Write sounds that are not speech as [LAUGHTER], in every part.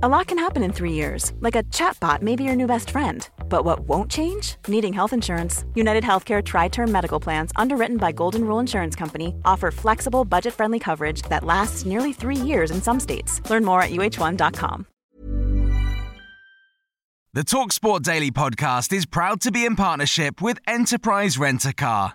A lot can happen in three years, like a chatbot may be your new best friend. But what won't change? Needing health insurance. United Healthcare Tri Term Medical Plans, underwritten by Golden Rule Insurance Company, offer flexible, budget friendly coverage that lasts nearly three years in some states. Learn more at uh1.com. The Talksport Daily podcast is proud to be in partnership with Enterprise Rent a Car.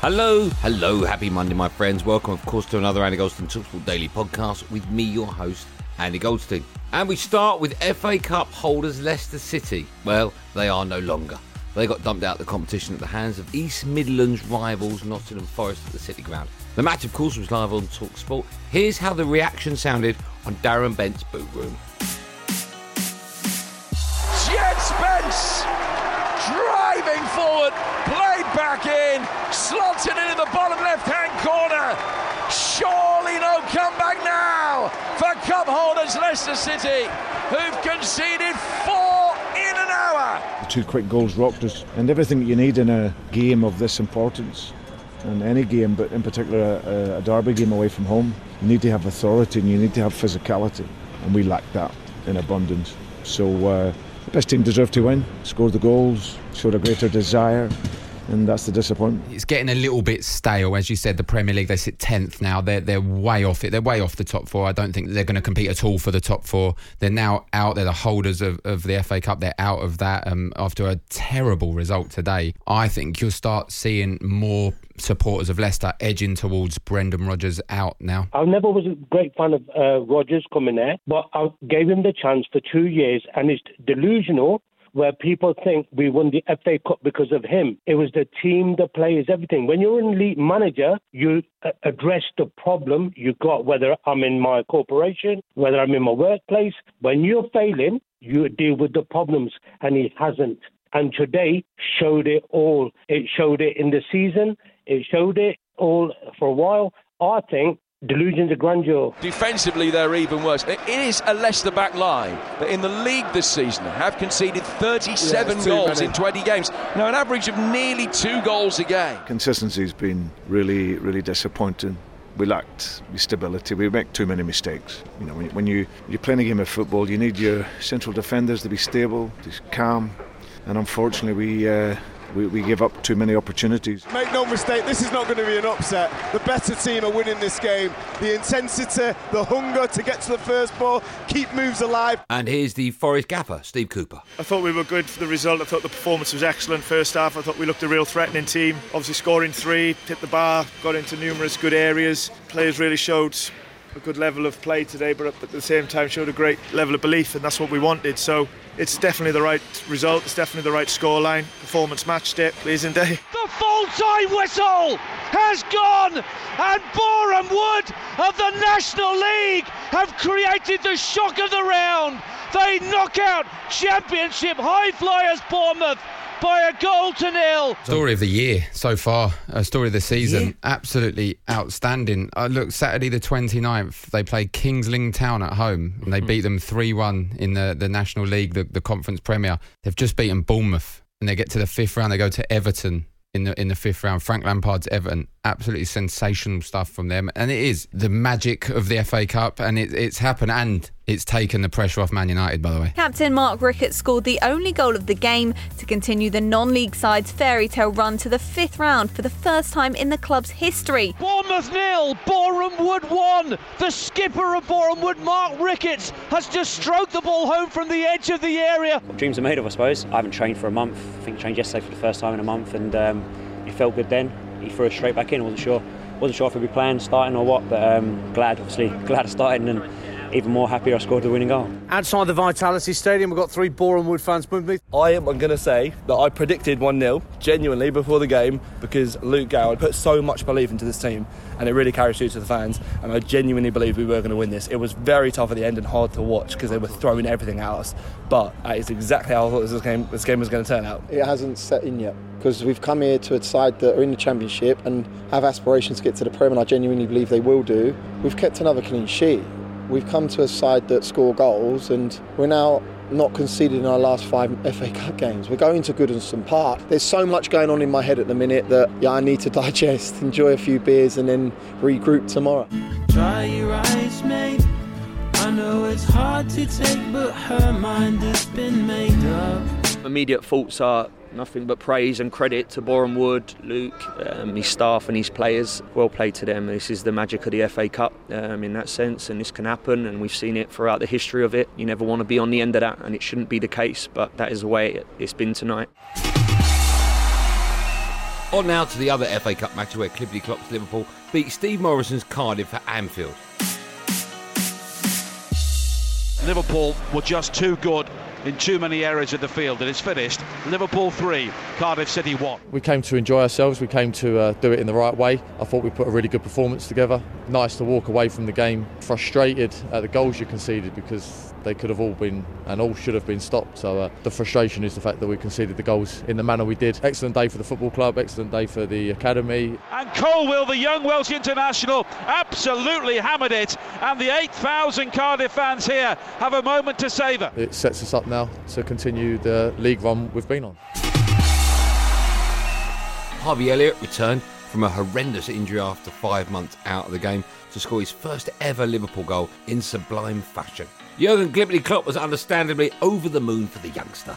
Hello, hello, happy Monday, my friends. Welcome, of course, to another Andy Goldstein Talksport Daily podcast with me, your host, Andy Goldstein. And we start with FA Cup holders Leicester City. Well, they are no longer. They got dumped out of the competition at the hands of East Midlands rivals Nottingham Forest at the City Ground. The match, of course, was live on Talksport. Here's how the reaction sounded on Darren Bent's boot room. Played back in, slotted into the bottom left hand corner. Surely no comeback now for cup holders Leicester City, who've conceded four in an hour. The two quick goals rocked us, and everything that you need in a game of this importance, and any game, but in particular a, a derby game away from home, you need to have authority and you need to have physicality, and we lacked that in abundance. So uh, the best team deserved to win, scored the goals, showed a greater desire, and that's the disappointment. It's getting a little bit stale, as you said. The Premier League they sit tenth now. They're they're way off it. They're way off the top four. I don't think they're going to compete at all for the top four. They're now out. They're the holders of, of the FA Cup. They're out of that um, after a terrible result today. I think you'll start seeing more supporters of Leicester edging towards Brendan Rodgers out now. I never was a great fan of uh, Rodgers coming there, but I gave him the chance for two years, and it's delusional where people think we won the FA Cup because of him. It was the team, the players, everything. When you're an elite manager, you address the problem you got, whether I'm in my corporation, whether I'm in my workplace. When you're failing, you deal with the problems, and he hasn't. And today showed it all. It showed it in the season. It showed it all for a while. I think delusions of grandeur. Defensively, they're even worse. It is a Leicester back line that in the league this season have conceded 37 Yeah, goals in 20 games. Now, an average of nearly two goals a game. Consistency's been really, really disappointing. We lacked stability. We make too many mistakes. You know, when you, when you you're playing a game of football, you need your central defenders to be stable, to be calm, and unfortunately, we. Uh, we, we give up too many opportunities. Make no mistake, this is not going to be an upset. The better team are winning this game. The intensity, the hunger to get to the first ball, keep moves alive. And here's the Forest gaffer, Steve Cooper. I thought we were good for the result. I thought the performance was excellent first half. I thought we looked a real threatening team. Obviously scoring three, hit the bar, got into numerous good areas. Players really showed a good level of play today, but at the same time showed a great level of belief, and that's what we wanted. So it's definitely the right result. It's definitely the right scoreline. Performance matched it. Pleasing day. The full time whistle has gone, and Boreham Wood of the National League have created the shock of the round. They knock out Championship high flyers Bournemouth by a goal to nil. Story of the year so far, a story of the season, absolutely outstanding. Uh, look, Saturday the 29th, they played King's Lynn Town at home and they beat them 3 1 in the, the National League, the, the Conference Premier. They've just beaten Bournemouth and they get to the fifth round, they go to Everton. In the in the fifth round, Frank Lampard's Everton, absolutely sensational stuff from them, and it is the magic of the FA Cup, and it, it's happened, and it's taken the pressure off Man United. By the way, Captain Mark Ricketts scored the only goal of the game to continue the non league side's fairy tale run to the fifth round for the first time in the club's history. Bournemouth nil, Boreham Wood one. The skipper of Boreham Wood, Mark Ricketts, has just stroked the ball home from the edge of the area. What dreams are made of, I suppose. I haven't trained for a month. I think I trained yesterday for the first time in a month, and um, it felt good then. He threw us straight back in. Wasn't sure, wasn't sure if he'd be playing, starting or what, but um, glad, obviously, [LAUGHS] glad I started and even more happy I scored the winning goal. Outside the Vitality Stadium, we've got three Boreham Wood fans with me. I am going to say that I predicted 1 0 genuinely before the game because Luke Gale put so much belief into this team and it really carried through to the fans. And I genuinely believe we were going to win this. It was very tough at the end and hard to watch because they were throwing everything at us. But that is exactly how I thought this game, this game was going to turn out. It hasn't set in yet because we've come here to a side that are in the Championship and have aspirations to get to the Prem, and I genuinely believe they will do. We've kept another clean sheet. We've come to a side that score goals, and we're now not conceded in our last five [LAUGHS] FA Cup games. We're going to Goodison Park. There's so much going on in my head at the minute that yeah, I need to [LAUGHS] digest, enjoy a few beers, and then regroup tomorrow. Dry your eyes, mate. I know it's hard to take, but her mind has been made up. Immediate thoughts are nothing but praise and credit to Boreham Wood, Luke, um, his staff and his players. Well played to them. This is the magic of the FA Cup um, in that sense, and this can happen, and we've seen it throughout the history of it. You never want to be on the end of that, and it shouldn't be the case, but that is the way it's been tonight. On now to the other FA Cup match where Clippity Klopp's Liverpool beat Steve Morison's Cardiff at Anfield. Liverpool were just too good in too many areas of the field and it's finished. Liverpool 3 Cardiff City 1 we came to enjoy ourselves. We came to uh, do it in the right way. I thought we put a really good performance together. Nice to walk away from the game frustrated at the goals you conceded because they could have all been and all should have been stopped. So uh, the frustration is the fact that we conceded the goals in the manner we did. Excellent day for the football club excellent day for the academy. And Colwill the young Welsh international absolutely hammered it. And the 8,000 Cardiff fans here have a moment to savour. It sets us up now to continue the league run we've been on. Harvey Elliott returned from a horrendous injury after five months out of the game to score his first ever Liverpool goal in sublime fashion. Jurgen Glippity Klopp was understandably over the moon for the youngster.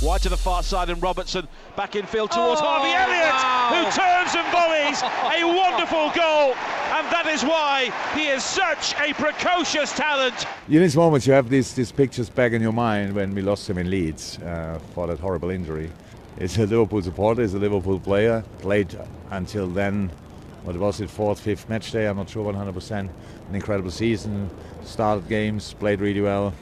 Wide to the far side and Robertson back in field towards oh, Harvey Elliott wow. who turns and volleys [LAUGHS] a wonderful goal and that is why he is such a precocious talent. In these moments you have these, these pictures back in your mind when we lost him in Leeds uh, for that horrible injury. He's a Liverpool supporter, he's a Liverpool player, played until then what was it, fourth, fifth match day, I'm not sure 100%. An incredible season, started games, played really well,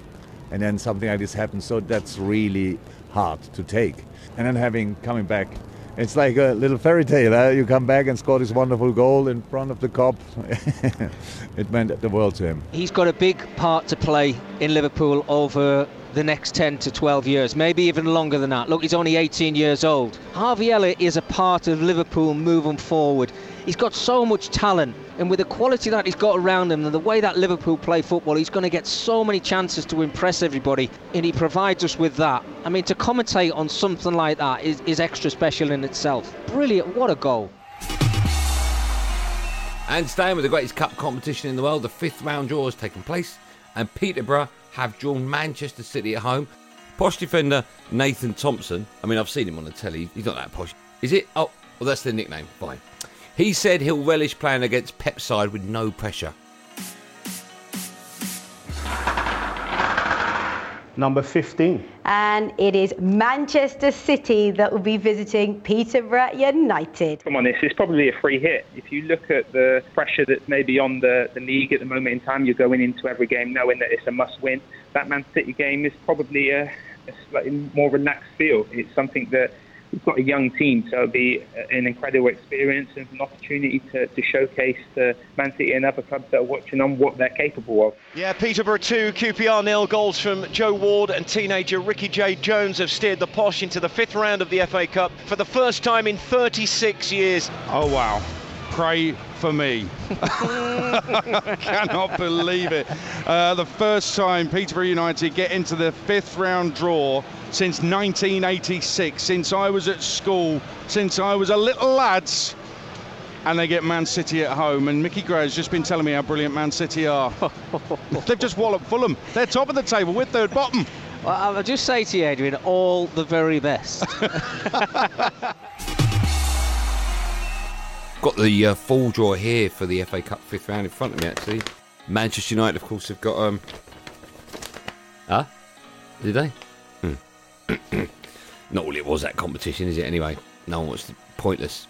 and then something like this happened. So that's really hard to take. And then having coming back, it's like a little fairy tale. Eh? You come back and score this wonderful goal in front of the Kop. [LAUGHS] it meant the world to him. He's got a big part to play in Liverpool over the next 10 to 12 years, maybe even longer than that. Look, he's only 18 years old. Harvey Elliott is a part of Liverpool moving forward. He's got so much talent and with the quality that he's got around him and the way that Liverpool play football, he's going to get so many chances to impress everybody, and he provides us with that. I mean, to commentate on something like that is, is extra special in itself. Brilliant, what a goal. And staying with the greatest cup competition in the world, the fifth round draw has taken place, and Peterborough have drawn Manchester City at home. Posh defender Nathan Thompson, I mean, I've seen him on the telly, he's not that posh. Is it? Oh, well, that's the nickname, fine. He said he'll relish playing against Pep's side with no pressure. Number 15. And it is Manchester City that will be visiting Peterborough United. Come on, this is probably a free hit. If you look at the pressure that's maybe on the, the league at the moment in time, you're going into every game knowing that it's a must win. That Man City game is probably a, a slightly more relaxed feel. It's something that we've got a young team, so it'll be an incredible experience and an opportunity to, to showcase to Man City and other clubs that are watching on what they're capable of. Yeah, Peterborough 2, QPR nil. Goals from Joe Ward and teenager Ricky J. Jones have steered the Posh into the fifth round of the FA Cup for the first time in 36 years. Oh, wow pray for me. I [LAUGHS] cannot believe it. Uh, the first time Peterborough United get into the fifth round draw since 1986, since I was at school, since I was a little lad. And they get Man City at home. And Micky Gray has just been telling me how brilliant Man City are. [LAUGHS] They've just walloped Fulham. They're top of the table. We're third bottom. Well, I'll just say to you, Adrian, all the very best. [LAUGHS] Got the uh, full draw here for the FA Cup fifth round in front of me, actually. Manchester United, of course, have got. um. Huh? Did they? Hmm. [COUGHS] Not all it was that competition, is it? Anyway, no one was pointless.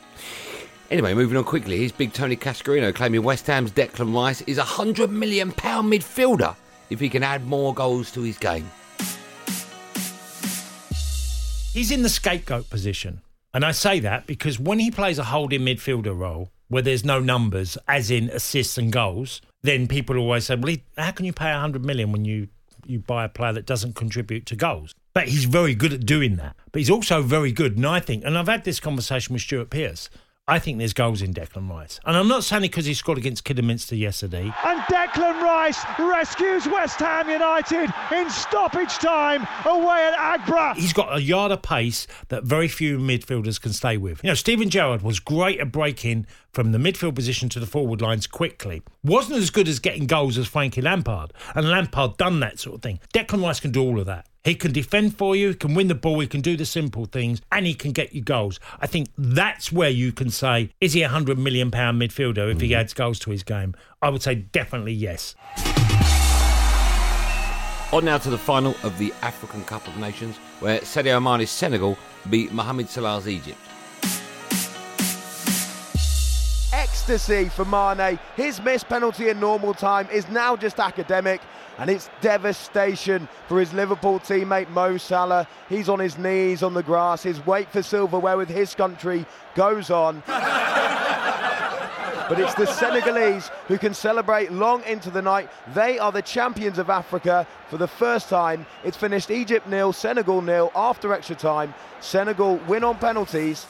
Anyway, moving on quickly, here's big Tony Cascarino claiming West Ham's Declan Rice is a £100 million midfielder if he can add more goals to his game. He's in the scapegoat position. And I say that because when he plays a holding midfielder role where there's no numbers, as in assists and goals, then people always say, well, how can you pay 100 million when you, you buy a player that doesn't contribute to goals? But he's very good at doing that. But he's also very good, and I think, and I've had this conversation with Stuart Pearce. I think there's goals in Declan Rice. And I'm not saying it because he scored against Kidderminster yesterday. And Declan Rice rescues West Ham United in stoppage time away at Aggborough. He's got a yard of pace that very few midfielders can stay with. You know, Steven Gerrard was great at breaking from the midfield position to the forward lines quickly. Wasn't as good as getting goals as Frankie Lampard. And Lampard done that sort of thing. Declan Rice can do all of that. He can defend for you, he can win the ball, he can do the simple things, and he can get you goals. I think that's where you can say, is he a £100 million midfielder if he mm-hmm. adds goals to his game? I would say definitely yes. On now to the final of the African Cup of Nations, where Sadio Mane's Senegal beat Mohamed Salah's Egypt. Ecstasy for Mane. His missed penalty in normal time is now just academic and it's devastation for his Liverpool teammate Mo Salah. He's on his knees on the grass. His wait for silverware with his country goes on. [LAUGHS] but it's the Senegalese who can celebrate long into the night. They are the champions of Africa for the first time. It's finished Egypt nil, Senegal nil after extra time. Senegal win on penalties.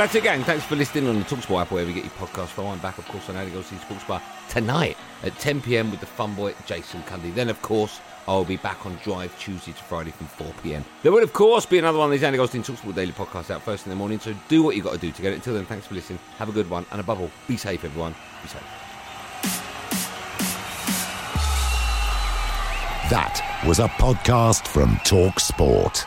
Well, that's it, gang. Thanks for listening on the Talksport app, wherever you get your podcast from. I'm back, of course, on Andy Goldstein Sports Bar tonight at 10 pm with the fun boy Jason Cundy. Then, of course, I'll be back on Drive Tuesday to Friday from 4 pm. There will, of course, be another one of these Andy Goldstein Talksport daily podcasts out first in the morning. So do what you've got to do to get it. Until then, thanks for listening. Have a good one. And above all, be safe, everyone. Be safe. That was a podcast from Talksport.